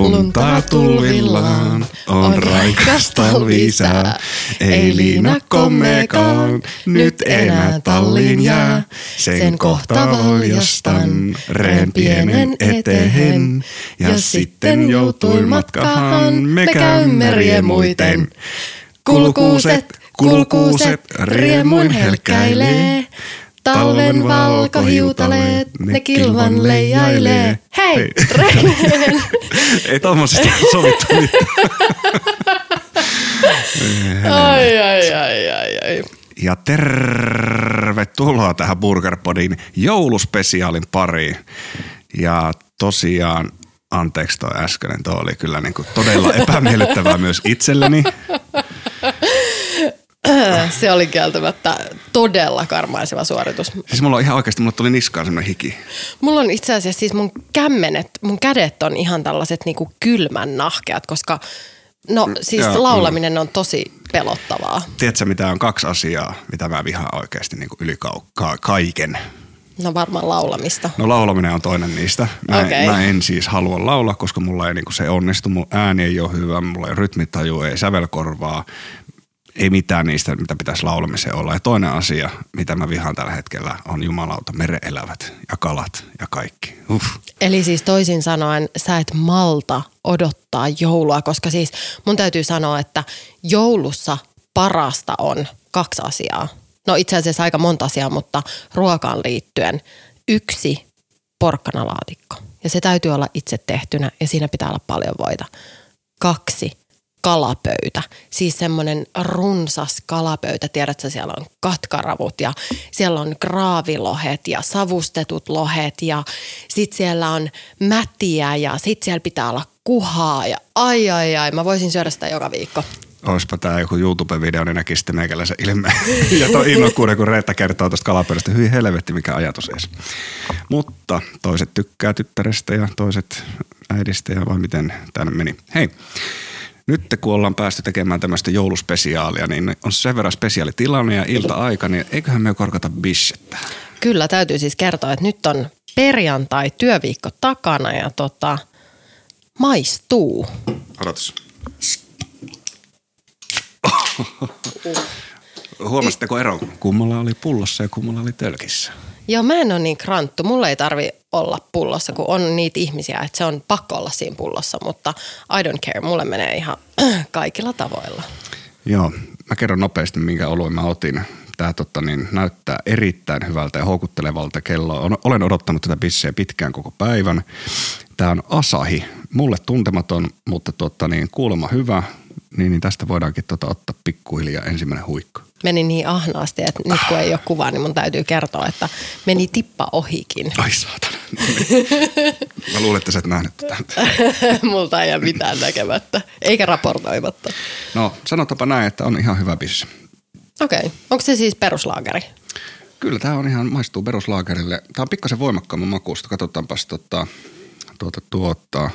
Lunta tulvillaan on raikas talvisää. Ei liina kommekaan, nyt enää talliin jää. Sen kohta valjastan reen pienen etehen. Ja sitten joutuin matkahan, me käymme riemuiten. Kulkuuset, kulkuuset, riemuin helkkäilee. Talven valkohiutaleet, ne kilvan leijailee. Hei, Hei. Ei tommosesta sovittu ai, ai, ai, ai, ai. Ja tervetuloa tähän Burgerpodin jouluspesiaalin pariin. Ja tosiaan, anteeksi toi äskeinen, toi oli kyllä niin kuin todella epämiellyttävää myös itselleni. Se oli kieltämättä todella karmaiseva suoritus. Siis mulla on ihan oikeasti, mulla tuli niskaan semmoinen hiki. Mulla on itse asiassa siis mun kämmenet, mun kädet on ihan tällaiset niinku kylmän nahkeat, koska no siis joo, laulaminen on tosi pelottavaa. Tiedätkö, mitä on kaksi asiaa, mitä mä vihaan oikeasti niin kuin yli ka- kaiken? No varmaan laulamista. No laulaminen on toinen niistä. Mä, okay. mä en siis halua laulaa, koska mulla ei niinku se onnistu. Mun ääni ei ole hyvä, mulla ei rytmitaju, ei sävelkorvaa. Ei mitään niistä, mitä pitäisi laulamiseen olla. Ja toinen asia, mitä mä vihaan tällä hetkellä, on jumalauta, mereelävät ja kalat ja kaikki. Uff. Eli siis toisin sanoen sä et malta odottaa joulua, koska siis mun täytyy sanoa, että joulussa parasta on kaksi asiaa. No itse asiassa aika monta asiaa, mutta ruokaan liittyen yksi porkkanalaatikko. Ja se täytyy olla itse tehtynä ja siinä pitää olla paljon voita. Kaksi kalapöytä, siis semmoinen runsas kalapöytä, tiedätkö, siellä on katkaravut ja siellä on graavilohet ja savustetut lohet ja sit siellä on mätiä ja sit siellä pitää olla kuhaa ja ai ai ai, mä voisin syödä sitä joka viikko. Oispa tää joku YouTube-video, niin näkisi sitten meikäläisen ilmeen. ja tuo innokkuuden, kun Reetta kertoo tuosta kalapöydästä. Hyi helvetti, mikä ajatus edes. Mutta toiset tykkää tyttärestä ja toiset äidistä ja vai miten tänne meni. Hei, nyt kun ollaan päästy tekemään tämmöistä jouluspesiaalia, niin on sen verran spesiaali tilanne ja ilta-aika, niin eiköhän me korkata bissettä. Kyllä täytyy siis kertoa, että nyt on perjantai työviikko takana ja tota, maistuu. Odotus. Huomasitteko ero? Kummalla oli pullossa ja kummalla oli tölkissä? Joo, mä en ole niin kranttu. Mulla ei tarvi olla pullossa, kun on niitä ihmisiä, että se on pakko olla siinä pullossa, mutta I don't care. Mulle menee ihan kaikilla tavoilla. Joo, mä kerron nopeasti, minkä oluen mä otin. Tämä totta, niin, näyttää erittäin hyvältä ja houkuttelevalta kelloa. Olen odottanut tätä bisseä pitkään koko päivän. Tämä on Asahi. Mulle tuntematon, mutta totta, niin, kuulemma hyvä. Niin, niin tästä voidaankin tota, ottaa pikkuhiljaa ensimmäinen huikku. Meni niin ahnaasti, että nyt kun ei ole kuvaa, niin mun täytyy kertoa, että meni tippa ohikin. Ai saatana. Mä luulen, että sä et nähnyt tätä. Multa ei jää mitään näkemättä, eikä raportoimatta. No, sanotapa näin, että on ihan hyvä bisse. Okei, okay. onko se siis peruslaageri? Kyllä, tämä on ihan, maistuu peruslaakerille. Tämä on pikkasen voimakkaamman makuusta. Katsotaanpas tota, tuota, tuota,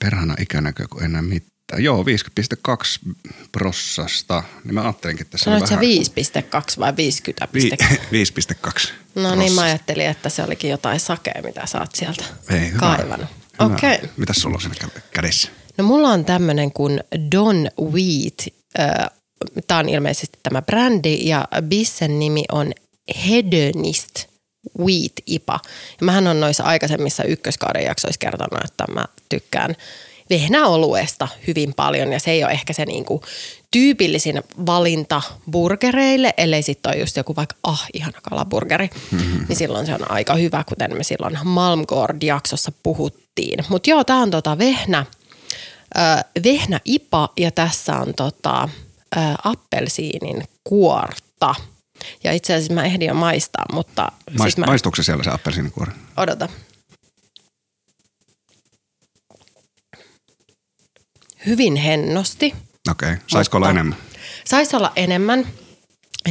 perhana ikänäkö, kun enää mitään. Joo, 50,2 prossasta. Niin mä ajattelinkin, että tässä Sanoit vähän... 5,2 vai 50,2? Vi- 5,2 No niin, mä ajattelin, että se olikin jotain sakea, mitä sä oot sieltä Ei, hyvä. kaivannut. Okei. Okay. Mitäs sulla on siinä kä- kädessä? No mulla on tämmönen kuin Don Wheat. Tämä on ilmeisesti tämä brändi ja bissen nimi on Hedonist Wheat IPA. Ja mähän on noissa aikaisemmissa ykköskauden jaksoissa kertonut, että mä tykkään vehnäoluesta hyvin paljon ja se ei ole ehkä se niinku tyypillisin valinta burgereille, ellei sitten ole just joku vaikka ah, ihana kalaburgeri, mm-hmm. niin silloin se on aika hyvä, kuten me silloin Malmgård-jaksossa puhuttiin. Mutta joo, tämä on tota vehnä, ö, vehnä ipa ja tässä on tota, ö, appelsiinin kuorta. Ja itse asiassa mä ehdin jo maistaa, mutta Maist- siis mä, Maistuuko se siellä se appelsiinikuori? odota. Hyvin hennosti. Okei, okay. saisiko olla enemmän? Saisi olla enemmän.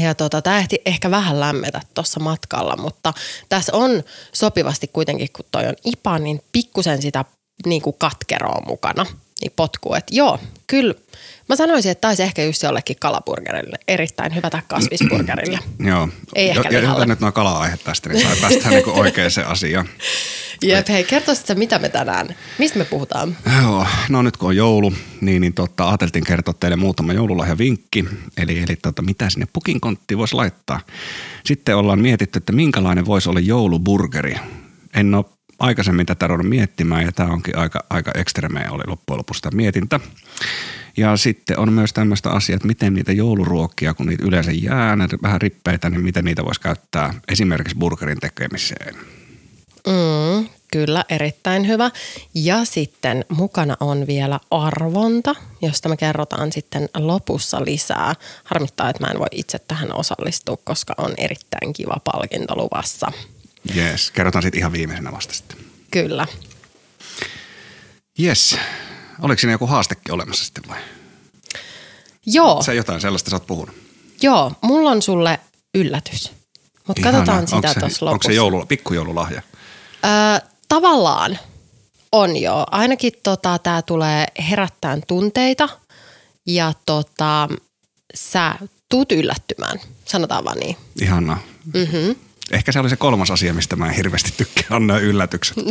Ja tota, tämä ehti ehkä vähän lämmetä tuossa matkalla, mutta tässä on sopivasti kuitenkin, kun toi on IPA, niin pikkusen sitä niin kuin katkeroa mukana. niin potkuu. Että joo, kyllä. Mä sanoisin, että taisi ehkä just jollekin kalaburgerille. Erittäin hyvä tai kasvisburgerille. Joo. Ei ehkä ja, lihalle. nyt nuo kala-aiheet tästä, niin sai päästään niinku oikeaan asiaan. Jep, hei, kertoisit sä, mitä me tänään, mistä me puhutaan? Joo, no nyt kun on joulu, niin, niin tota, ajateltiin kertoa teille muutama joululahjavinkki. Eli, eli tota, mitä sinne pukin konttiin voisi laittaa. Sitten ollaan mietitty, että minkälainen voisi olla jouluburgeri. En ole aikaisemmin tätä ruvennut miettimään ja tämä onkin aika, aika ekstremeä oli loppujen lopuksi tämä mietintä. Ja sitten on myös tämmöistä asiaa, että miten niitä jouluruokia, kun niitä yleensä jää, näitä vähän rippeitä, niin miten niitä voisi käyttää esimerkiksi burgerin tekemiseen. Mm, kyllä, erittäin hyvä. Ja sitten mukana on vielä arvonta, josta me kerrotaan sitten lopussa lisää. Harmittaa, että mä en voi itse tähän osallistua, koska on erittäin kiva palkinto luvassa. Jees, kerrotaan sitten ihan viimeisenä vasta sitten. Kyllä. Jes, oliko siinä joku haastekin olemassa sitten vai? Joo, Sä jotain sellaista sä oot puhunut. joo, mulla on sulle yllätys. Mutta katsotaan Onko sitä tuossa Onko lopussa. se joulu, pikkujoululahja? Öö, tavallaan on jo. Ainakin tota, tämä tulee herättämään tunteita ja tota, sä tuut yllättymään, sanotaan vaan niin. Ihanaa. Mm-hmm. Ehkä se oli se kolmas asia, mistä mä en hirveästi tykkää, on nämä yllätykset.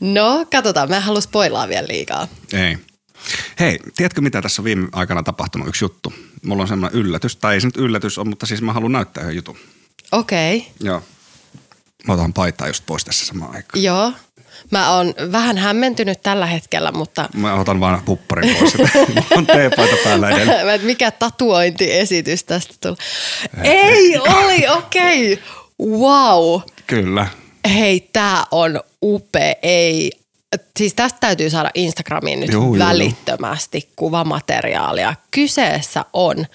No, katsotaan. Mä en halua spoilaa vielä liikaa. Ei. Hei, tiedätkö mitä tässä on viime aikana tapahtunut? Yksi juttu. Mulla on semmoinen yllätys, tai ei se nyt yllätys ole, mutta siis mä haluan näyttää yhden jutun. Okei, okay. Joo. Mä otan paitaa just pois tässä samaan aikaan. joo. Mä oon vähän hämmentynyt tällä hetkellä, mutta Mä otan vaan pupparin pois. on teepaita päällä et mikä tatuointiesitys tästä tuli. Ei, oli, okei. Okay. Wow. Kyllä. Hei, tää on upea. Ei. Siis tästä täytyy saada Instagramiin nyt juu. välittömästi kuvamateriaalia. Kyseessä on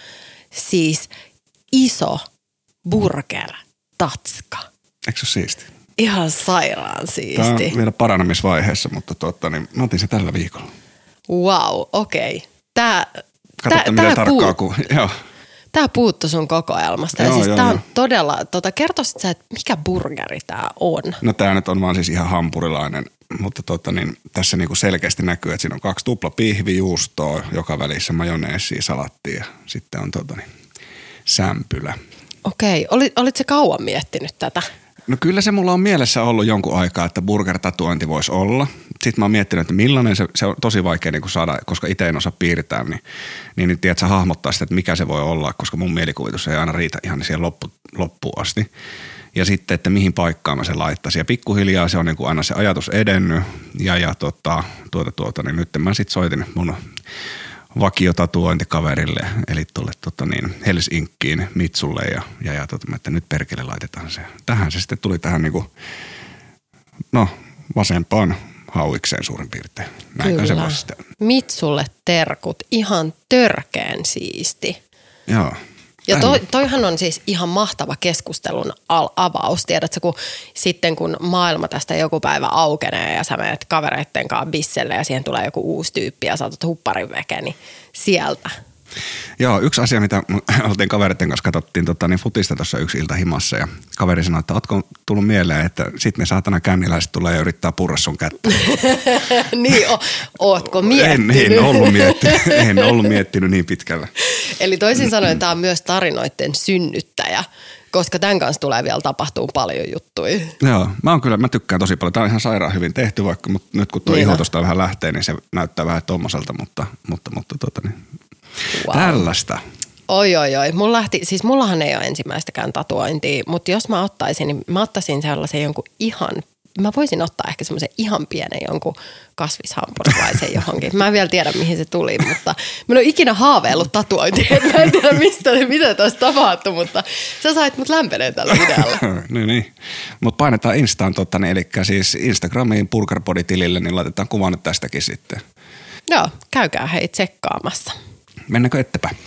siis iso burger-tatska. Eikö se ole siisti? Ihan sairaan Tämä siisti. on vielä paranemisvaiheessa, mutta tuota, niin mä otin se tällä viikolla. Wow, okei. Okay. Tää, Katsotaan, tää, tää, tarkkaa, puu, kun... Joo. tää puuttu sun kokoelmasta. Joo, siis joo, tää on joo. todella, tota, kertoisit sä, että mikä burgeri tää on? No tämä nyt on vaan siis ihan hampurilainen, mutta tota, niin, tässä niinku selkeästi näkyy, että siinä on kaksi tupla pihvijuustoa, joka välissä majoneesia, salattia ja sitten on tota, niin, sämpylä. Okei, Oli, olit se kauan miettinyt tätä? No kyllä se mulla on mielessä ollut jonkun aikaa, että burger-tatuointi voisi olla. Sitten mä oon miettinyt, että millainen se, se on tosi vaikea niin saada, koska itse en osaa piirtää, niin, niin, niin tiedät, sä hahmottaa sitä, että mikä se voi olla, koska mun mielikuvitus ei aina riitä ihan siihen loppu, loppuun asti. Ja sitten, että mihin paikkaan mä sen laittaisin. Ja pikkuhiljaa se on niin kuin aina se ajatus edennyt. Ja, ja tota, tuota, tuota, niin nyt mä sitten soitin mun vakiotatuointikaverille, eli tuolle tota niin, Hells Inkkiin, Mitsulle ja, ja, ja tota, että nyt perkele laitetaan se. Tähän se sitten tuli tähän niinku, no vasempaan hauikseen suurin piirtein. Näinkö se voisi sitten. Mitsulle terkut, ihan törkeen siisti. Joo. Ja toi, toihan on siis ihan mahtava keskustelun al- avaus. Tiedätkö, kun sitten kun maailma tästä joku päivä aukenee ja sä menet kavereitten kanssa bisselle ja siihen tulee joku uusi tyyppi ja saatat hupparin veke, niin sieltä. Joo, yksi asia, mitä oltiin kavereiden kanssa, katsottiin tota, niin futista tuossa yksi ilta himassa ja kaveri sanoi, että ootko tullut mieleen, että sit ne saatana känniläiset tulee ja yrittää purra sun kättä. niin, o, ootko en, miettinyt? en, ollut miettinyt, en ollut miettinyt niin pitkällä. Eli toisin sanoen tämä on myös tarinoiden synnyttäjä, koska tämän kanssa tulee vielä tapahtuu paljon juttuja. Joo, mä oon kyllä, mä tykkään tosi paljon. Tää on ihan sairaan hyvin tehty, vaikka mutta nyt kun tuo Niin iho on. tosta vähän lähtee, niin se näyttää vähän tommoselta, mutta, mutta, mutta tota niin. Wow. Tällaista. Oi, oi, oi. Mulla lähti, siis mullahan ei ole ensimmäistäkään tatuointia, mutta jos mä ottaisin, niin mä ottaisin sellaisen jonkun ihan, mä voisin ottaa ehkä semmoisen ihan pienen jonkun kasvishampurilaisen johonkin. Mä en vielä tiedä, mihin se tuli, mutta mä en ole ikinä haaveillut tatuointia. Mä en tiedä, mistä, mitä tässä tapahtui, mutta sä sait mut lämpeneen tällä videolla. niin, niin. Mutta painetaan Instaan, totta, niin, eli siis Instagramiin Burgerpodi-tilille, niin laitetaan kuva nyt tästäkin sitten. Joo, käykää hei tsekkaamassa. Mennäänkö eteenpäin?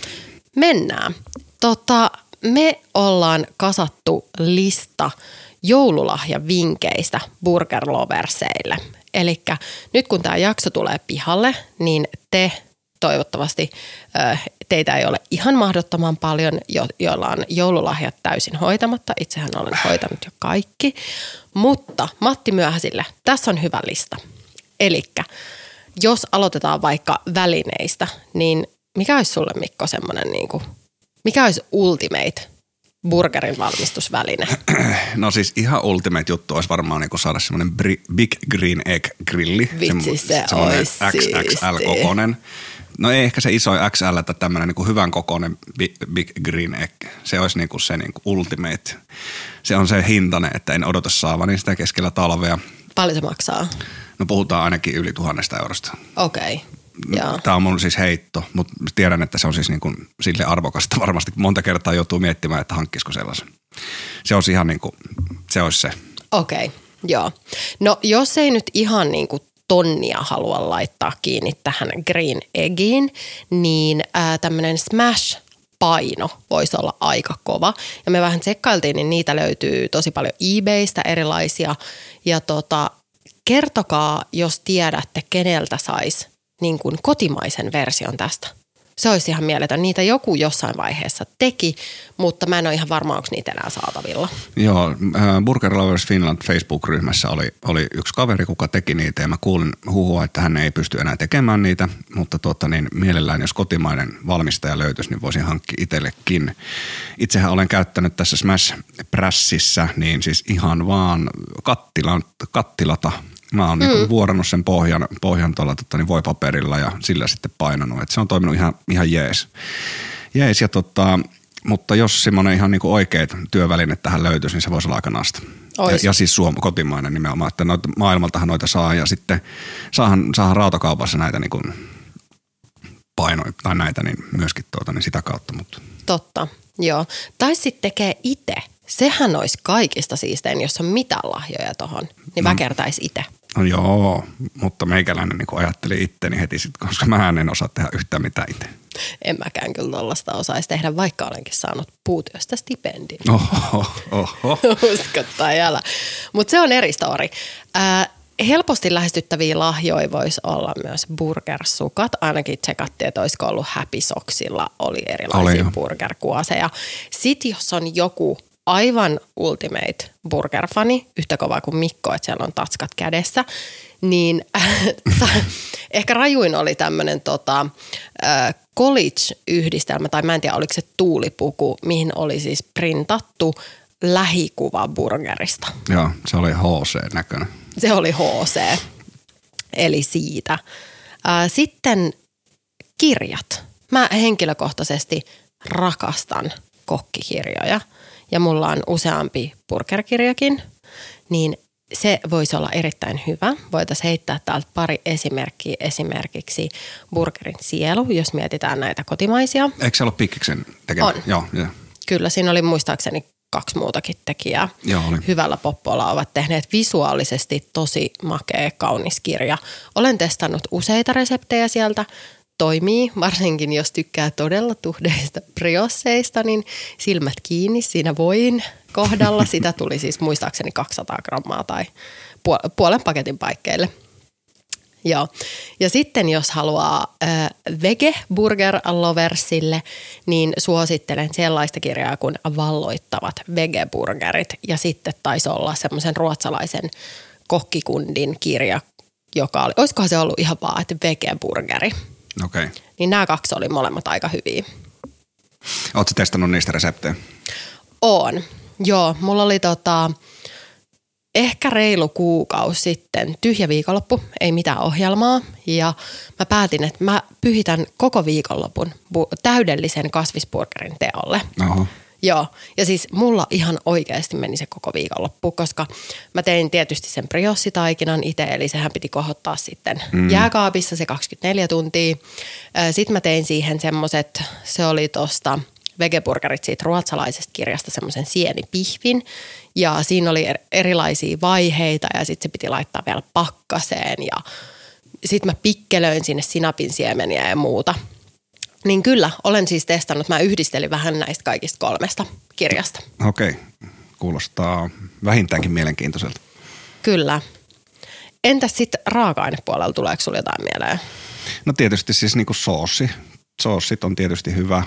Mennään. Tota, me ollaan kasattu lista joululahjavinkkeistä burgerloverseille. Eli nyt kun tämä jakso tulee pihalle, niin te toivottavasti teitä ei ole ihan mahdottoman paljon, jo, joilla on joululahjat täysin hoitamatta. Itsehän olen hoitanut jo kaikki. Mutta Matti Myöhäsille, tässä on hyvä lista. Elikkä, jos aloitetaan vaikka välineistä, niin mikä olisi sulle Mikko semmoinen, niin kuin, mikä olisi ultimate burgerin valmistusväline? No siis ihan ultimate juttu olisi varmaan niin saada semmoinen Big Green Egg grilli. Vitsi, se olisi XXL-kokonen. No ei ehkä se iso XL, että tämmöinen niin hyvän kokoinen big, Green Egg. Se olisi niin kuin se niin kuin ultimate. Se on se hintainen, että en odota saavani sitä keskellä talvea. Paljon se maksaa? No puhutaan ainakin yli tuhannesta eurosta. Okei. Okay. Joo. Tämä on mun siis heitto, mutta tiedän, että se on siis niin kuin sille arvokasta. Varmasti monta kertaa joutuu miettimään, että hankkisiko sellaisen. Se olisi ihan niin kuin, se olisi se. Okei, okay. joo. No jos ei nyt ihan niin kuin tonnia halua laittaa kiinni tähän Green Eggiin, niin tämmöinen Smash paino voisi olla aika kova. Ja me vähän tsekkailtiin, niin niitä löytyy tosi paljon eBaystä erilaisia. Ja tota, kertokaa, jos tiedätte, keneltä saisi niin kuin kotimaisen version tästä. Se olisi ihan mieletön. Niitä joku jossain vaiheessa teki, mutta mä en ole ihan varma, onko niitä enää saatavilla. Joo, äh, Burger Lovers Finland Facebook-ryhmässä oli, oli yksi kaveri, kuka teki niitä ja mä kuulin huhua, että hän ei pysty enää tekemään niitä, mutta tuota, niin mielellään jos kotimainen valmistaja löytyisi, niin voisin hankkia itsellekin. Itsehän olen käyttänyt tässä Smash Pressissä niin siis ihan vaan kattilan, kattilata – Mä oon niinku mm. niin vuorannut sen pohjan, pohjan tuolla tota, niin voipaperilla ja sillä sitten painanut. Et se on toiminut ihan, ihan jees. Jees ja tota, mutta jos semmoinen ihan niin oikea työväline tähän löytyisi, niin se voisi olla aika nasta. Ja, ja siis suom, kotimainen nimenomaan, että noita, maailmaltahan noita saa ja sitten saahan, saahan rautakaupassa näitä niin kuin painoja tai näitä niin myöskin tuota, niin sitä kautta. Mutta. Totta, joo. Tai sitten tekee itse. Sehän olisi kaikista siistein, jos on mitään lahjoja tuohon, niin no. väkertäisi itse. No joo, mutta meikäläinen niin ajatteli itteni heti, sit, koska mä en osaa tehdä yhtään mitään itse. En mäkään kyllä tollasta osaisi tehdä, vaikka olenkin saanut puutyöstä stipendin. Oho, oho. Usko tai älä. Mutta se on eri story. Äh, helposti lähestyttäviä lahjoja voisi olla myös burgersukat. Ainakin tsekattiin, että olisiko ollut Happy Socksilla oli erilaisia burgerkuoseja. Sitten jos on joku aivan ultimate burgerfani, yhtä kova kuin Mikko, että siellä on tatskat kädessä, niin äh, ehkä rajuin oli tämmöinen tota, äh, college-yhdistelmä, tai mä en tiedä oliko se tuulipuku, mihin oli siis printattu lähikuva burgerista. Joo, se oli HC-näköinen. Se oli HC, eli siitä. Äh, sitten kirjat. Mä henkilökohtaisesti rakastan kokkikirjoja – ja mulla on useampi burgerkirjakin, niin se voisi olla erittäin hyvä. Voitaisiin heittää täältä pari esimerkkiä, esimerkiksi Burgerin sielu, jos mietitään näitä kotimaisia. Eikö se ole Pikkiksen tekemä? On. Joo, joo. Kyllä, siinä oli muistaakseni kaksi muutakin tekijää. Joo, oli. Hyvällä poppolla ovat tehneet visuaalisesti tosi makea, kaunis kirja. Olen testannut useita reseptejä sieltä toimii, varsinkin jos tykkää todella tuhdeista briosseista, niin silmät kiinni siinä voin kohdalla. Sitä tuli siis muistaakseni 200 grammaa tai puolen paketin paikkeille. Joo. Ja sitten jos haluaa äh, vege burger loversille, niin suosittelen sellaista kirjaa kuin Valloittavat vegeburgerit. Ja sitten taisi olla semmoisen ruotsalaisen kokkikundin kirja, joka oli, olisikohan se ollut ihan vaan, että vegeburgeri. Okay. Niin nämä kaksi oli molemmat aika hyviä. Oletko testannut niistä reseptejä? Oon. Joo, mulla oli tota, ehkä reilu kuukausi sitten tyhjä viikonloppu, ei mitään ohjelmaa. Ja mä päätin, että mä pyhitän koko viikonlopun bu- täydellisen kasvisburgerin teolle. Oho. Joo, ja siis mulla ihan oikeasti meni se koko viikonloppu, koska mä tein tietysti sen briossitaikinan itse, eli sehän piti kohottaa sitten mm. jääkaapissa se 24 tuntia. Sitten mä tein siihen semmoset, se oli tosta vegeburgerit siitä ruotsalaisesta kirjasta semmoisen sienipihvin. Ja siinä oli er-, erilaisia vaiheita ja sitten se piti laittaa vielä pakkaseen ja sitten mä pikkelöin sinne sinapin siemeniä ja muuta – niin kyllä, olen siis testannut. Mä yhdistelin vähän näistä kaikista kolmesta kirjasta. Okei, okay. kuulostaa vähintäänkin mielenkiintoiselta. Kyllä. Entäs sitten raaka-ainepuolella, tuleeko sinulle jotain mieleen? No tietysti siis niinku soossi. Soossit on tietysti hyvä.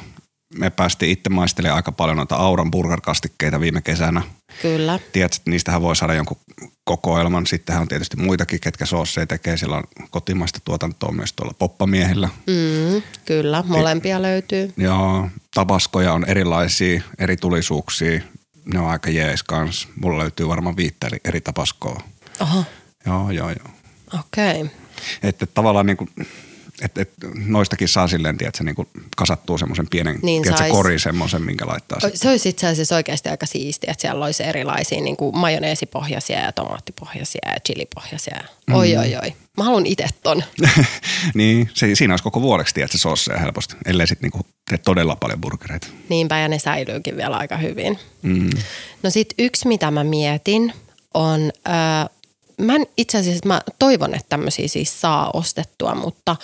Me päästiin itse maistelemaan aika paljon noita Auran burgerkastikkeita viime kesänä. Kyllä. Tiedät, että niistähän voi saada jonkun kokoelman. Sittenhän on tietysti muitakin, ketkä soosseja tekee. Siellä on kotimaista tuotantoa myös tuolla poppamiehillä. Mm, kyllä, molempia löytyy. Joo, tabaskoja on erilaisia, eri tulisuuksia. Ne on aika jees kans. Mulla löytyy varmaan viittä eri, eri tabaskoa. Oho, Joo, joo, joo. okei. Okay. Että tavallaan niin kuin, et, et, noistakin saa silleen, tiedätkö, niin kuin kasattua semmoisen pienen Niin tiedätkö, sais. kori semmoisen, minkä laittaa. Se olisi itse asiassa oikeasti aika siistiä, että siellä olisi erilaisia niin kuin majoneesipohjaisia ja tomaattipohjaisia ja chilipohjaisia. Oi, oi, oi. Mä haluan itse ton. niin, se, siinä olisi koko vuodeksi, tiedätkö, soosseja helposti, ellei sitten niin tee todella paljon burgereita. Niinpä ja ne säilyykin vielä aika hyvin. Mm. No sit yksi, mitä mä mietin, on, äh, mä en, itse asiassa mä toivon, että tämmöisiä siis saa ostettua, mutta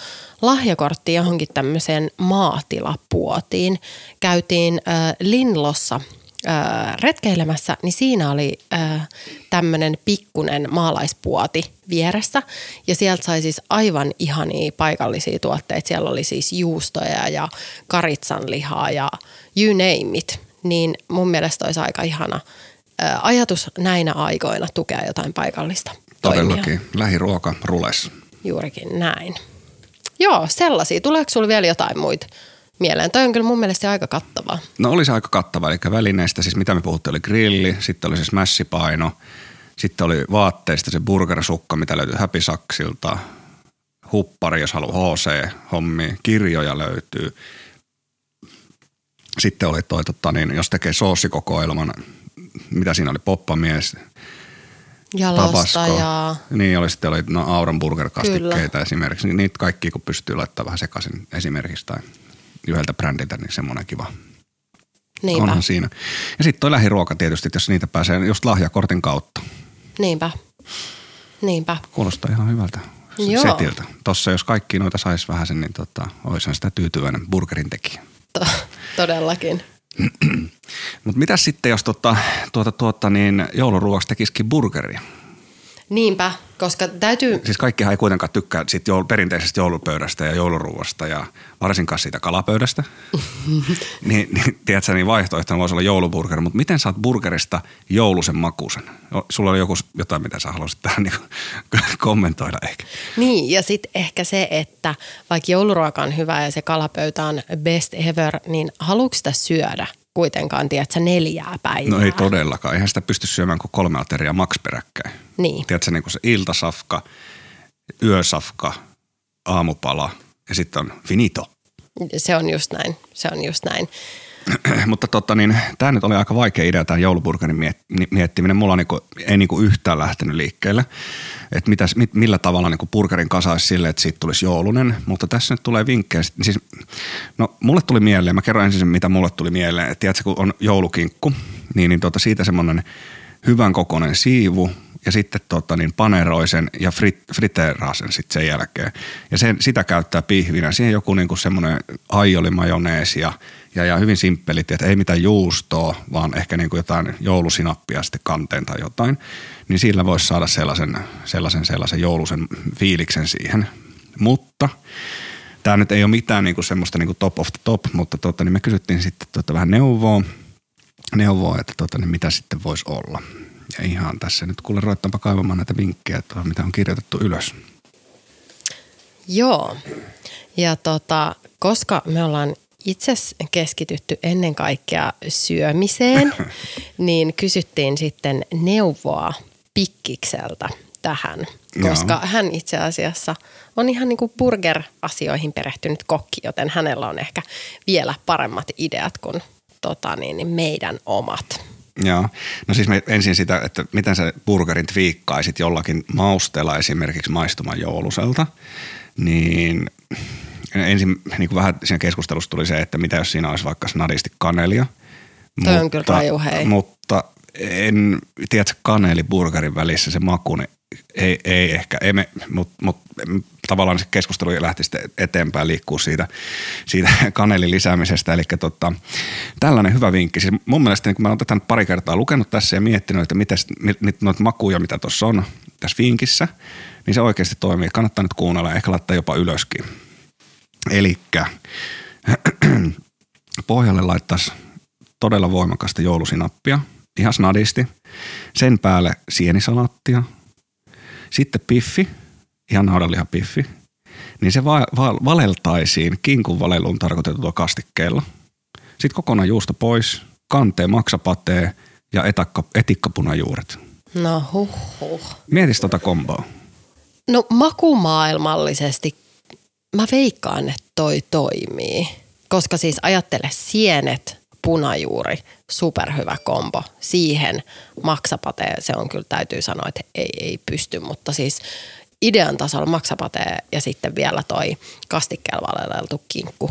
lahjakortti johonkin tämmöiseen maatilapuotiin. Käytiin äh, Linlossa äh, retkeilemässä, niin siinä oli äh, tämmöinen pikkunen maalaispuoti vieressä. Ja sieltä sai siis aivan ihania paikallisia tuotteita. Siellä oli siis juustoja ja karitsanlihaa ja you name it. Niin mun mielestä olisi aika ihana äh, ajatus näinä aikoina tukea jotain paikallista toimijaa. Todellakin. Lähiruoka rules. Juurikin näin. Joo, sellaisia. Tuleeko sulla vielä jotain muita mieleen? Toi on kyllä mun mielestä aika kattavaa. No oli se aika kattava, eli välineistä, siis mitä me puhuttiin, oli grilli, sitten oli se smässipaino, sitten oli vaatteista se burgersukka, mitä löytyy Happy Saksilta, huppari, jos haluaa HC-hommi, kirjoja löytyy. Sitten oli toi, tota, niin, jos tekee soossikokoelman, mitä siinä oli, poppamies, Ja Niin oli sitten oli no, Auran burgerkastikkeita Kyllä. esimerkiksi. Niin Niitä kaikki kun pystyy laittamaan vähän sekaisin esimerkiksi tai yhdeltä brändiltä, niin semmoinen kiva niinpä, Onhan siinä. Ja sitten toi lähiruoka tietysti, jos niitä pääsee just lahjakortin kautta. niinpä, niinpä. Kuulostaa ihan hyvältä Joo. setiltä. Tossa jos kaikki noita saisi vähän sen, niin tota, olisihan sitä tyytyväinen burgerin tekijä. To- todellakin. Mutta mitä sitten, jos tota, tuota, tuota, niin jouluruoksi tekisikin burgeria? Niinpä, koska täytyy, Siis kaikkihan ei kuitenkaan tykkää siitä joul- perinteisestä joulupöydästä ja jouluruoasta ja varsinkaan siitä kalapöydästä. niin, niin, tiedätkö, niin vaihtoehtona voisi olla jouluburger, mutta miten saat burgerista joulusen makuusen? Sulla oli joku jotain, mitä sä haluaisit tähän niin kommentoida ehkä. niin ja sitten ehkä se, että vaikka jouluruoka on hyvä ja se kalapöytä on best ever, niin haluatko sitä syödä kuitenkaan, tiedätkö, neljää päivää? No ei todellakaan. Eihän sitä pysty syömään kuin kolme ateriaa maks peräkkäin. Niin, Tiedätkö, niin kuin se iltasafka, yösafka, aamupala ja sitten on finito. se on just näin, se on just näin. Mutta totta niin, tämä nyt oli aika vaikea idea, tämä jouluburgerin miet- miettiminen. Mulla niinku, ei niinku yhtään lähtenyt liikkeelle, että mitäs, mit, millä tavalla niinku burgerin kasaisi sille, että siitä tulisi joulunen. Mutta tässä nyt tulee vinkkejä. Siis, no, mulle tuli mieleen, mä kerron ensin sen, mitä mulle tuli mieleen. Että tiedätkö, kun on joulukinkku, niin, niin tota, siitä semmoinen hyvän kokoinen siivu ja sitten tota, niin paneroisen ja frit, friteeraasen sitten sen jälkeen. Ja sen, sitä käyttää pihvinä. Siihen joku niinku semmoinen aiolimajoneesi ja, ja, ja hyvin simppelit, että ei mitään juustoa, vaan ehkä niinku jotain joulusinappia sitten kanteen tai jotain. Niin sillä voisi saada sellaisen, sellaisen, sellaisen joulusen fiiliksen siihen. Mutta tämä nyt ei ole mitään niinku semmoista niinku top of the top, mutta tota, niin me kysyttiin sitten tota vähän neuvoa, neuvoa että tota, niin mitä sitten voisi olla. Ja ihan tässä nyt kuule roittaanpa kaivamaan näitä vinkkejä, että mitä on kirjoitettu ylös. Joo. Ja tota, koska me ollaan itse keskitytty ennen kaikkea syömiseen, niin kysyttiin sitten neuvoa Pikkikseltä tähän, koska Joo. hän itse asiassa on ihan niin kuin burger-asioihin perehtynyt kokki, joten hänellä on ehkä vielä paremmat ideat kuin tota niin, niin meidän omat. Joo. No siis me ensin sitä, että miten sä burgerin twiikkaisit jollakin mausteella esimerkiksi maistumaan jouluselta, niin ensin niin kuin vähän siinä keskustelussa tuli se, että mitä jos siinä olisi vaikka snadisti kanelia. Toi on kyllä raju, hei. Mutta en, tiedätkö, kaneli burgerin välissä se maku, niin ei, ei ehkä, ei me, mutta mut, tavallaan se keskustelu lähti sitten eteenpäin liikkuu siitä, siitä kanelin lisäämisestä. Eli tota, tällainen hyvä vinkki. Siis mun mielestä niin kun mä oon tätä pari kertaa lukenut tässä ja miettinyt, että miten noita makuja, mitä tuossa on tässä vinkissä, niin se oikeasti toimii. Kannattaa nyt kuunnella ja ehkä laittaa jopa ylöskin. Elikkä pohjalle laittaisi todella voimakasta joulusinappia, ihan snadisti. Sen päälle sienisalaattia. Sitten piffi, ihan naudanlihapiffi. Niin se va- va- valeltaisiin kinkun valeluun tarkoitetulla kastikkeella. Sitten kokonaan juusto pois, kanteen maksapatee ja etakka, etikkapunajuuret. No huh huh. Mietis tota komboa. No makumaailmallisesti mä veikkaan, että toi toimii. Koska siis ajattele sienet, punajuuri, superhyvä kombo. Siihen maksapate, se on kyllä täytyy sanoa, että ei, ei pysty, mutta siis idean tasolla maksapate ja sitten vielä toi kastikkeella valeleltu kinkku.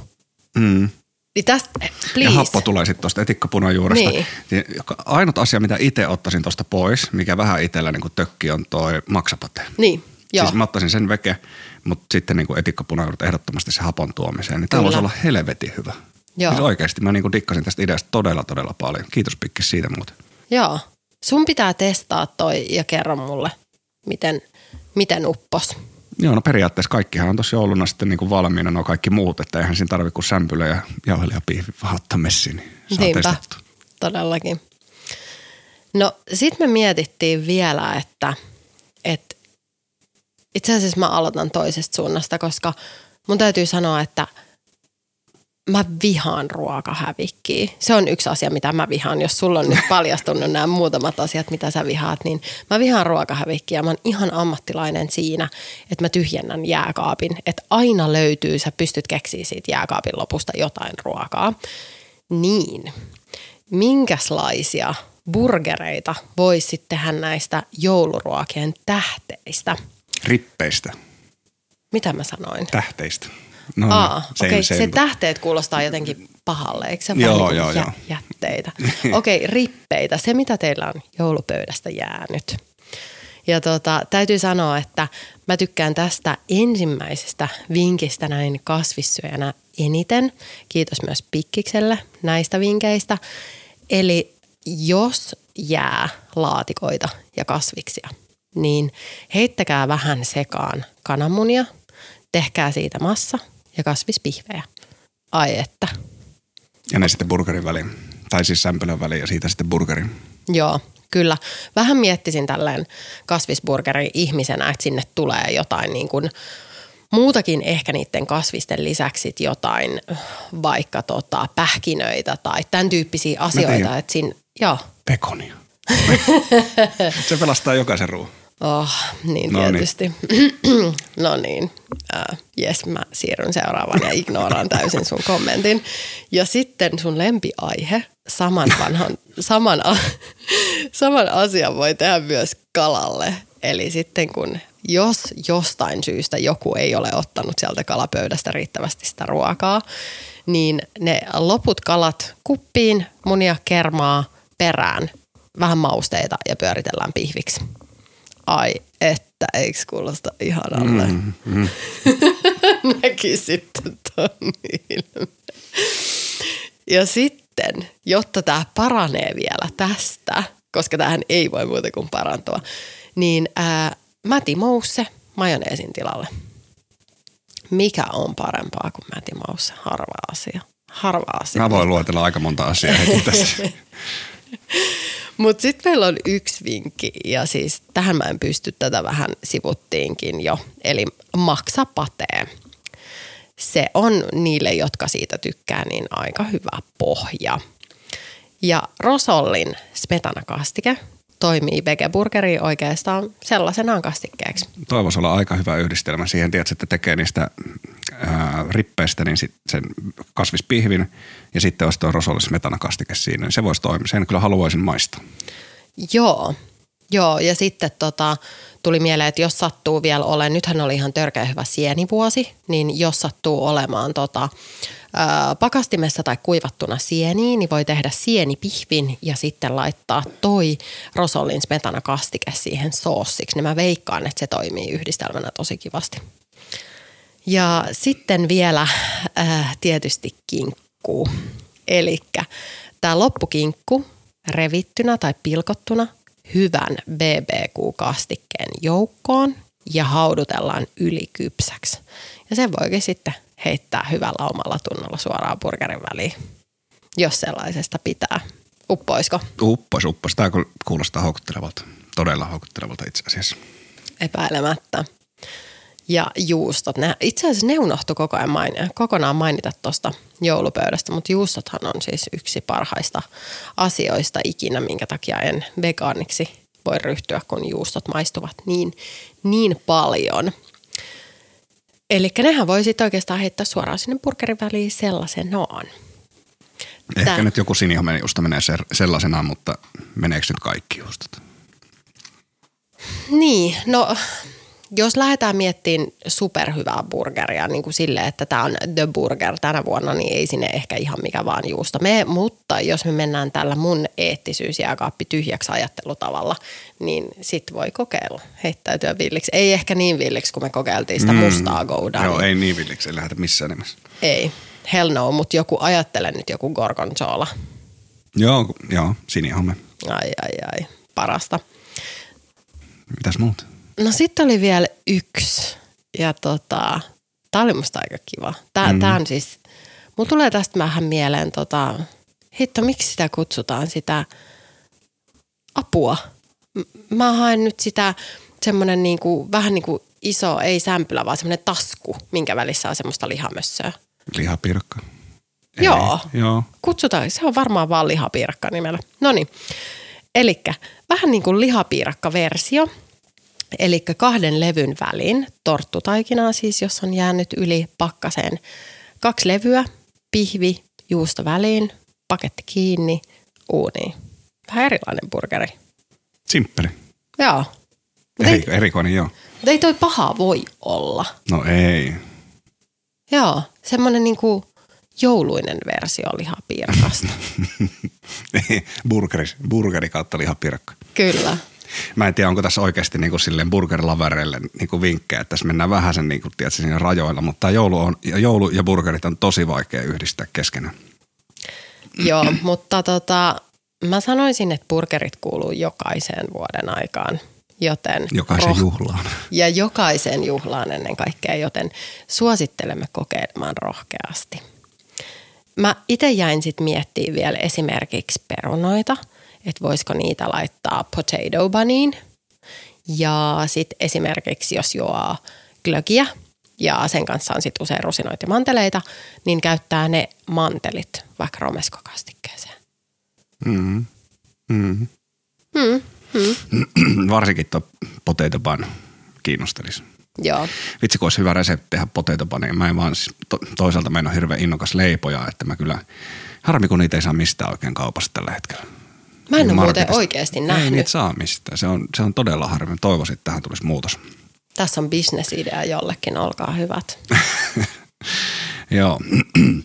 Mm. Niin tästä, please. Ja happo tulee sitten tuosta etikkapunajuuresta. Niin. Niin. Ainut asia, mitä itse ottaisin tuosta pois, mikä vähän itsellä niin tökki on toi maksapate. Niin, joo. Siis mä ottaisin sen veke, mutta sitten niin etikkapunajuuret ehdottomasti se hapon tuomiseen. Niin tämä voisi olla helvetin hyvä. Joo. Siis oikeasti mä niin dikkasin tästä ideasta todella todella paljon. Kiitos Pikki siitä muuten. Joo. Sun pitää testaa toi ja kerro mulle, miten, miten uppos. Joo, no periaatteessa kaikkihan on tuossa jouluna sitten niin kuin valmiina nuo kaikki muut, että eihän siinä tarvitse kuin sämpylä ja jauhelijapiivi vaan ottaa messiin, niin saa Niinpä, todellakin. No sit me mietittiin vielä, että, että itse asiassa mä aloitan toisesta suunnasta, koska mun täytyy sanoa, että mä vihaan ruokahävikkiä. Se on yksi asia, mitä mä vihaan. Jos sulla on nyt paljastunut nämä muutamat asiat, mitä sä vihaat, niin mä vihaan ruokahävikkiä. Mä oon ihan ammattilainen siinä, että mä tyhjennän jääkaapin. Että aina löytyy, sä pystyt keksiä siitä jääkaapin lopusta jotain ruokaa. Niin, minkälaisia burgereita voisi sitten tehdä näistä jouluruokien tähteistä? Rippeistä, Mitä mä sanoin? tähteistä. No, Aa, same, okei, same. se tähteet kuulostaa jotenkin pahalle, eikö se Joo, vaan niin joo, jä, joo. jätteitä? Okei, rippeitä, se mitä teillä on joulupöydästä jäänyt. Ja tota, täytyy sanoa, että mä tykkään tästä ensimmäisestä vinkistä näin kasvissyöjänä eniten. Kiitos myös Pikkikselle näistä vinkkeistä. Eli jos jää laatikoita ja kasviksia, niin heittäkää vähän sekaan kananmunia, tehkää siitä massa ja kasvispihvejä. Ai että. Ja ne sitten burgerin väliin. Tai siis sämpylän väliin ja siitä sitten burgerin. Joo, kyllä. Vähän miettisin tälleen kasvisburgerin ihmisenä, että sinne tulee jotain niin kuin muutakin ehkä niiden kasvisten lisäksi jotain vaikka tota, pähkinöitä tai tämän tyyppisiä asioita. Että siinä, joo, Pekonia. se pelastaa jokaisen ruoan. Oh, niin No niin. tietysti. no niin, äh, jes mä siirryn seuraavaan ja ignoraan täysin sun kommentin. Ja sitten sun lempiaihe, saman vanhan, saman, a- saman asian voi tehdä myös kalalle. Eli sitten kun jos jostain syystä joku ei ole ottanut sieltä kalapöydästä riittävästi sitä ruokaa, niin ne loput kalat kuppiin, munia kermaa perään, vähän mausteita ja pyöritellään pihviksi. Ai että, eikö kuulosta ihanalle? Mm, mm. Näki sitten ton ilmeen. Ja sitten, jotta tämä paranee vielä tästä, koska tähän ei voi muuta kuin parantua, niin ää, mätimousse majoneesin tilalle. Mikä on parempaa kuin mätimousse? Harva asia. Harva asia. Mä voin luetella aika monta asiaa heti tässä. Mutta sitten meillä on yksi vinkki ja siis tähän mä en pysty, tätä vähän sivuttiinkin jo. Eli maksapatee. Se on niille, jotka siitä tykkää, niin aika hyvä pohja. Ja Rosollin smetanakastike toimii vegeburgeriin oikeastaan sellaisenaan kastikkeeksi. Toivoisi olla aika hyvä yhdistelmä siihen, tiedätkö, että tekee niistä ää, rippeistä niin sit sen kasvispihvin ja sitten olisi tuo rosollis metanakastike siinä. Niin se voisi toimia. Sen kyllä haluaisin maistaa. Joo, joo. Ja sitten tota, tuli mieleen, että jos sattuu vielä olemaan, nythän oli ihan törkeä hyvä sienivuosi, niin jos sattuu olemaan tota, ää, pakastimessa tai kuivattuna sieniin, niin voi tehdä sienipihvin ja sitten laittaa toi Rosollin smetana-kastike siihen soossiksi. Niin mä veikkaan, että se toimii yhdistelmänä tosi kivasti. Ja sitten vielä äh, tietysti kinkku. Eli tämä loppukinkku revittynä tai pilkottuna hyvän BBQ-kastikkeen joukkoon ja haudutellaan ylikypsäksi. Ja sen voikin sitten heittää hyvällä omalla tunnolla suoraan burgerin väliin, jos sellaisesta pitää. Uppoisko? Uppos, uppos. Tämä kuulostaa houkuttelevalta. Todella houkuttelevalta itse asiassa. Epäilemättä. Ja juustot. Ne, itse asiassa ne unohtu koko ajan main, kokonaan mainita tuosta joulupöydästä, mutta juustothan on siis yksi parhaista asioista ikinä, minkä takia en vegaaniksi voi ryhtyä, kun juustot maistuvat niin, niin paljon. Eli nehän voi sitten oikeastaan heittää suoraan sinne burgerin väliin sellaisenaan. Ehkä Tää. nyt joku sinihomen juusto menee sellaisenaan, mutta meneekö nyt kaikki juustot? Niin, no jos lähdetään miettimään superhyvää burgeria niin kuin silleen, että tämä on The Burger tänä vuonna, niin ei sinne ehkä ihan mikä vaan juusta mene. Mutta jos me mennään tällä mun eettisyysjääkaappi tyhjäksi ajattelutavalla, niin sit voi kokeilla heittäytyä villiksi. Ei ehkä niin villiksi, kun me kokeiltiin sitä mm. mustaa goudaa. Joo, niin... ei niin villiksi, ei lähdetä missään nimessä. Ei, hell no, mutta joku, ajattele nyt joku gorgonzola. Joo, joo, sinihome. Ai, ai, ai, parasta. Mitäs muuta? No sitten oli vielä yksi ja tota, tää oli musta aika kiva. Tää, mm. tää on siis, mulla tulee tästä vähän mieleen tota, hitto miksi sitä kutsutaan sitä apua. Mä haen nyt sitä semmonen niinku, vähän niinku iso, ei sämpylä, vaan semmonen tasku, minkä välissä on semmoista lihamössöä. Lihapirkka. Ei, joo. joo. Kutsutaan, se on varmaan vaan lihapiirakka nimellä. No niin. Elikkä vähän niin kuin lihapiirakka-versio – Eli kahden levyn väliin, torttutaikinaa siis, jos on jäänyt yli pakkaseen, kaksi levyä, pihvi, juusto väliin, paketti kiinni, uuniin. Vähän erilainen burgeri. Simppeli. Joo. Eri, ei, erikoinen, joo. Mutta ei toi paha voi olla. No ei. Joo, semmoinen niinku jouluinen versio lihapiirakasta. burgeri, burgeri kautta lihapiirakka. Kyllä. Mä en tiedä, onko tässä oikeasti niin kuin silleen burgerlavereille niin kuin vinkkejä, että tässä mennään vähän sen niin kuin, tiedätkö, siinä rajoilla, mutta joulu, on, joulu ja burgerit on tosi vaikea yhdistää keskenään. Joo, mutta tota, mä sanoisin, että burgerit kuuluu jokaiseen vuoden aikaan. Joten jokaisen roh- juhlaan. Ja jokaisen juhlaan ennen kaikkea, joten suosittelemme kokeilemaan rohkeasti. Mä itse jäin sitten miettimään vielä esimerkiksi perunoita – että voisiko niitä laittaa potato buniin. Ja sitten esimerkiksi jos juo glögiä ja sen kanssa on sitten usein rusinoita ja manteleita, niin käyttää ne mantelit vaikka romeskokastikkeeseen. Mm. Mm. Mm. Mm. Varsinkin tuo potato bun kiinnostelisi. Joo. Vitsi, kun olisi hyvä resepti tehdä potato bunia. Mä en vaan, siis to, toisaalta mä en ole hirveän innokas leipoja, että mä kyllä, harmi kun niitä ei saa mistään oikein kaupasta tällä hetkellä. Mä en ole muuten oikeasti nähnyt. Ei niitä saa mistään. Se on, se on todella harmi. Toivoisin, että tähän tulisi muutos. Tässä on bisnesidea jollekin, olkaa hyvät. Joo.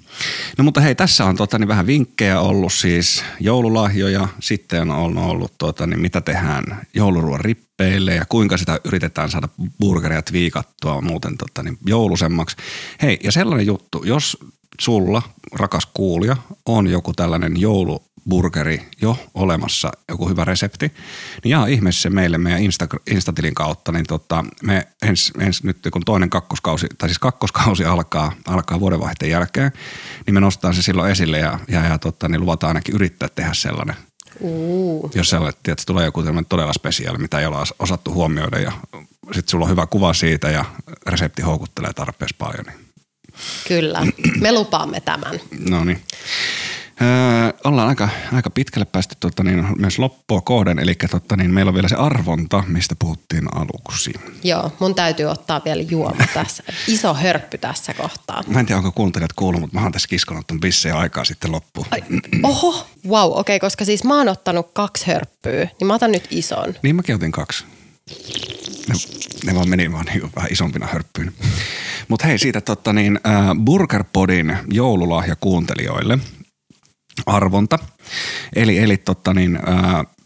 No mutta hei, tässä on tota, niin vähän vinkkejä ollut siis joululahjoja. Sitten on ollut, tota, niin mitä tehdään jouluruoan rippeille ja kuinka sitä yritetään saada burgeria viikattua muuten tota, niin joulusemmaksi. Hei, ja sellainen juttu, jos sulla, rakas kuulija, on joku tällainen joulu burgeri jo olemassa, joku hyvä resepti, niin jaa ihmeessä se meille meidän Insta, Instatilin kautta, niin tota, me ens, ens nyt kun toinen kakkoskausi, tai siis kakkoskausi alkaa, alkaa vuodenvaihteen jälkeen, niin me nostetaan se silloin esille ja, ja, ja tota, niin luvataan ainakin yrittää tehdä sellainen. Uh. Jos sellainen, että tulee joku todella spesiaali, mitä ei ole osattu huomioida ja sitten sulla on hyvä kuva siitä ja resepti houkuttelee tarpeeksi paljon. Niin. Kyllä, me lupaamme tämän. No niin. Öö, ollaan aika, aika pitkälle päästy tota, niin, myös loppua kohden, eli tota, niin, meillä on vielä se arvonta, mistä puhuttiin aluksi. Joo, mun täytyy ottaa vielä juoma tässä. Iso hörppy tässä kohtaa. Mä en tiedä, onko kuuntelijat kuullut, mutta mä oon tässä kiskonut ton bisseen aikaa sitten loppuun. Ai, oho, wow, okei, okay, koska siis mä oon ottanut kaksi hörppyä, niin mä otan nyt ison. Niin mäkin otin kaksi. Ne, ne vaan meni vaan niin vähän isompina hörppyinä. Mutta hei, siitä totta niin, äh, Burgerpodin joululahja kuuntelijoille – arvonta. Eli, eli totta niin,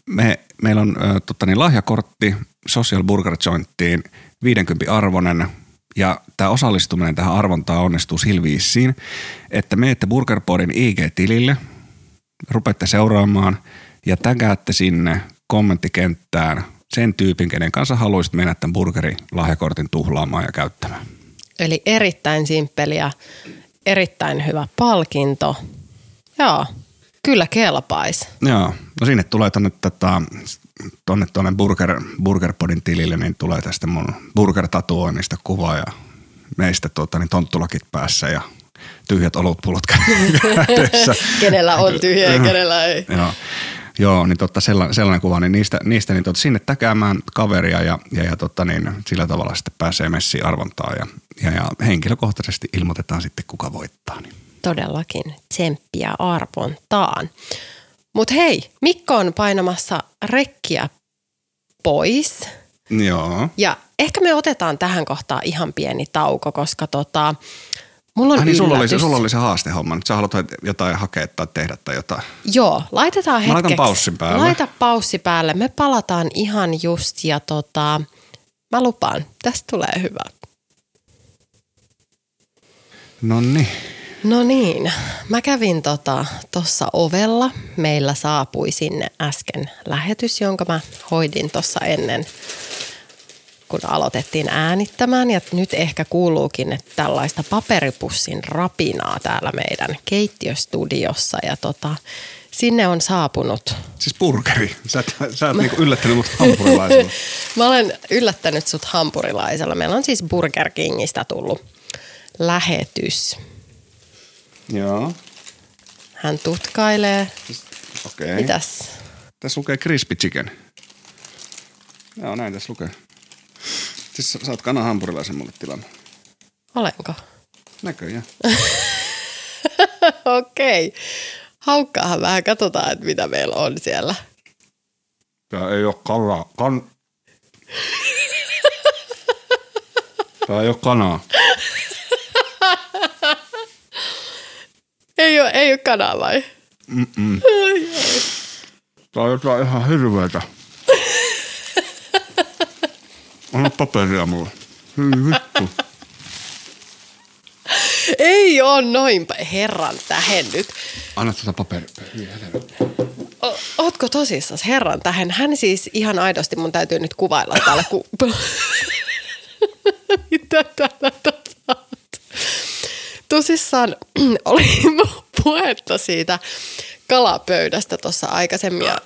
me, meillä on totta niin, lahjakortti Social Burger Jointtiin 50 arvonen ja tämä osallistuminen tähän arvontaan onnistuu silviissiin, että menette Burgerpodin IG-tilille, rupette seuraamaan ja tägäätte sinne kommenttikenttään sen tyypin, kenen kanssa haluaisit mennä tämän burgerin lahjakortin tuhlaamaan ja käyttämään. Eli erittäin simppeliä, erittäin hyvä palkinto. Joo, Kyllä kelpais. Joo, no sinne tulee tonne, tota, tonne, tonne Burger, Burgerpodin tilille, niin tulee tästä mun burger-tatuoinnista kuva ja meistä tota, niin tonttulakit päässä ja tyhjät olutpullot kädessä. kenellä on tyhjä ja kenellä ei. Joo. Joo, niin totta, sellainen, sellainen kuva, niin niistä, niistä niin totta, sinne täkäämään kaveria ja, ja, ja totta, niin sillä tavalla sitten pääsee messiin arvontaan ja, ja, ja henkilökohtaisesti ilmoitetaan sitten, kuka voittaa. Niin. Todellakin tsemppiä arvontaan. Mutta hei, Mikko on painamassa rekkiä pois. Joo. Ja ehkä me otetaan tähän kohtaan ihan pieni tauko, koska tota, mulla on Ai niin, sulla oli, se, sulla oli se haastehomma. Nyt sä haluat jotain hakea tai tehdä tai jotain. Joo, laitetaan Mä laitan hetkeksi. paussin päälle. Laita paussi päälle. Me palataan ihan just ja tota, mä lupaan, tästä tulee hyvä. No niin. No niin, mä kävin tota tossa ovella. Meillä saapui sinne äsken lähetys, jonka mä hoidin tuossa ennen, kun aloitettiin äänittämään. Ja nyt ehkä kuuluukin että tällaista paperipussin rapinaa täällä meidän keittiöstudiossa. Ja tota, sinne on saapunut. Siis burgeri. Sä et, sä et niinku yllättänyt mut hampurilaisella. Mä olen yllättänyt sut hampurilaisella. Meillä on siis Burger Kingistä tullut lähetys. Joo. Hän tutkailee. Okei. Okay. Mitäs? Tässä lukee crispy chicken. Joo, näin tässä lukee. Siis sä, sä oot kanan hampurilaisen mulle tilannut. Olenko? Näköjään. Okei. Haukkaahan vähän, katsotaan, että mitä meillä on siellä. Tää ei oo kalaa. Kan... Tää ei oo kanaa. Ei ole, ei ole kanaa vai? Mm-mm. Tää on jotain ihan hirveetä. Anna paperia mulle. Hyi vittu. Ei ole noin. Herran tähen nyt. Anna tätä paperia. O, ootko tosissas herran tähen? Hän siis ihan aidosti, mun täytyy nyt kuvailla täällä. Ku... Mitä täällä tapahtuu? Tosissaan oli puhetta siitä kalapöydästä tuossa aikaisemmin. Ja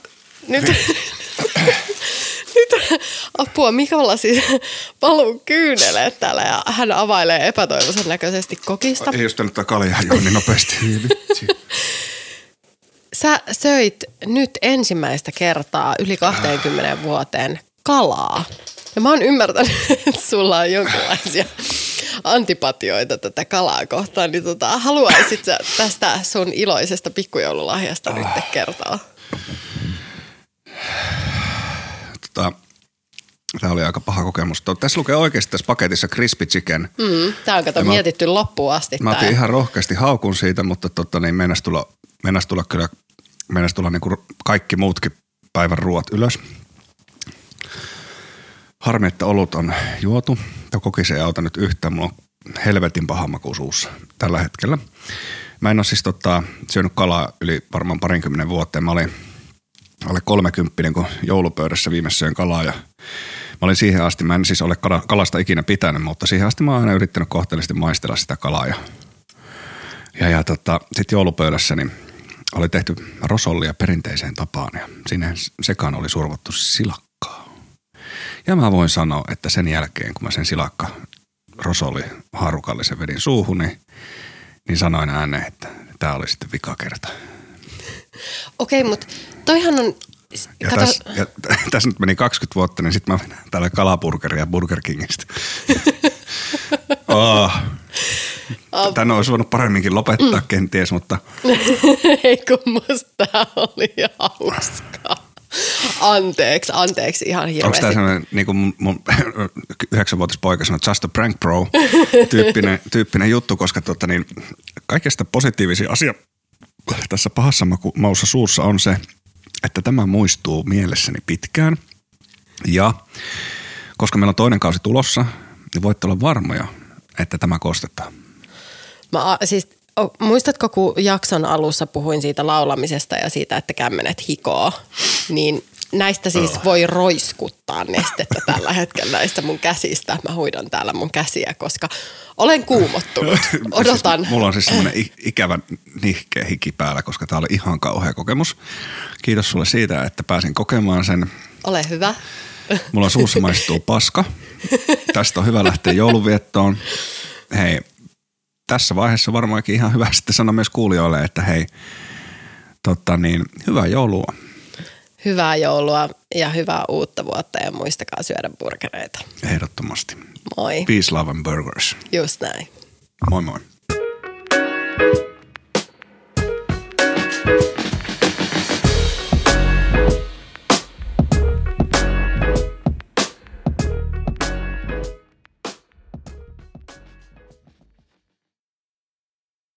nyt, nyt apua, Mikolla siis valuu kyyneleet täällä ja hän availee epätoivoisen näköisesti kokista. Ei tänne tätä kaljaa juo niin nopeasti. Sä söit nyt ensimmäistä kertaa yli 20 vuoteen kalaa. Ja mä oon ymmärtänyt, että sulla on jonkinlaisia antipatioita tätä kalaa kohtaan. Niin tota, haluaisit sä tästä sun iloisesta pikkujoululahjasta nyt kertoa? Tota, Tämä oli aika paha kokemus. To- Tässä lukee oikeasti tässä paketissa crispy chicken. Mm, tää on kato Ja mä- mietitty loppuun asti. Mä otin ihan rohkeasti haukun siitä, mutta tota, niin meinas tulla, meinas tulla kyllä meinas tulla niin kuin kaikki muutkin päivän ruoat ylös. Harmi, että olut on juotu. Ja kokis ei auta nyt yhtään. Mulla on helvetin paha tällä hetkellä. Mä en ole siis tota, syönyt kalaa yli varmaan parinkymmenen vuoteen. Mä olin alle 30, kun joulupöydässä viimeksi söin kalaa ja mä olin siihen asti, mä en siis ole kala- kalasta ikinä pitänyt, mutta siihen asti mä oon aina yrittänyt kohteellisesti maistella sitä kalaa ja, ja, ja tota, sitten joulupöydässä niin oli tehty rosollia perinteiseen tapaan ja sinne sekaan oli survottu silakkaa. Ja mä voin sanoa, että sen jälkeen kun mä sen silakka rosolli haarukallisen vedin suuhun, niin, sanoin ääneen, että tämä oli sitten vikakerta. Okei, mutta toihan on... Ja Kato, tässä, ja tässä nyt meni 20 vuotta, niin sitten mä menen tällä kalaburgeria Burger Kingistä. oh. Tän olisi voinut paremminkin lopettaa mm. kenties, mutta Ei kun musta oli hauskaa. Anteeksi, anteeksi ihan onko hirveästi. tämä sellainen, niin kuin mun, yhdeksänvuotias poika sanoi, just a prank bro tyyppinen, tyyppinen juttu, koska tota, niin, kaikesta positiivisia asia tässä pahassa maussa suussa on se, että tämä muistuu mielessäni pitkään. Ja koska meillä on toinen kausi tulossa, niin voitte olla varmoja, että tämä kostetaan. Mä, siis, muistatko, kun jakson alussa puhuin siitä laulamisesta ja siitä, että kämmenet hikoo, niin näistä siis voi roiskuttaa nestettä tällä hetkellä näistä mun käsistä. Mä huidan täällä mun käsiä, koska olen kuumottunut. Odotan. Siis, mulla on siis semmoinen ikävä nihkeä hiki päällä, koska tämä oli ihan kauhea kokemus. Kiitos sulle siitä, että pääsin kokemaan sen. Ole hyvä. Mulla suussa maistuu paska. Tästä on hyvä lähteä jouluviettoon. Hei, tässä vaiheessa varmaankin ihan hyvä sitten sanoa myös kuulijoille, että hei, totta niin, hyvää joulua. Hyvää joulua ja hyvää uutta vuotta ja muistakaa syödä burgereita. Ehdottomasti. Moi. Peace, love and burgers. Just näin. Moi moi.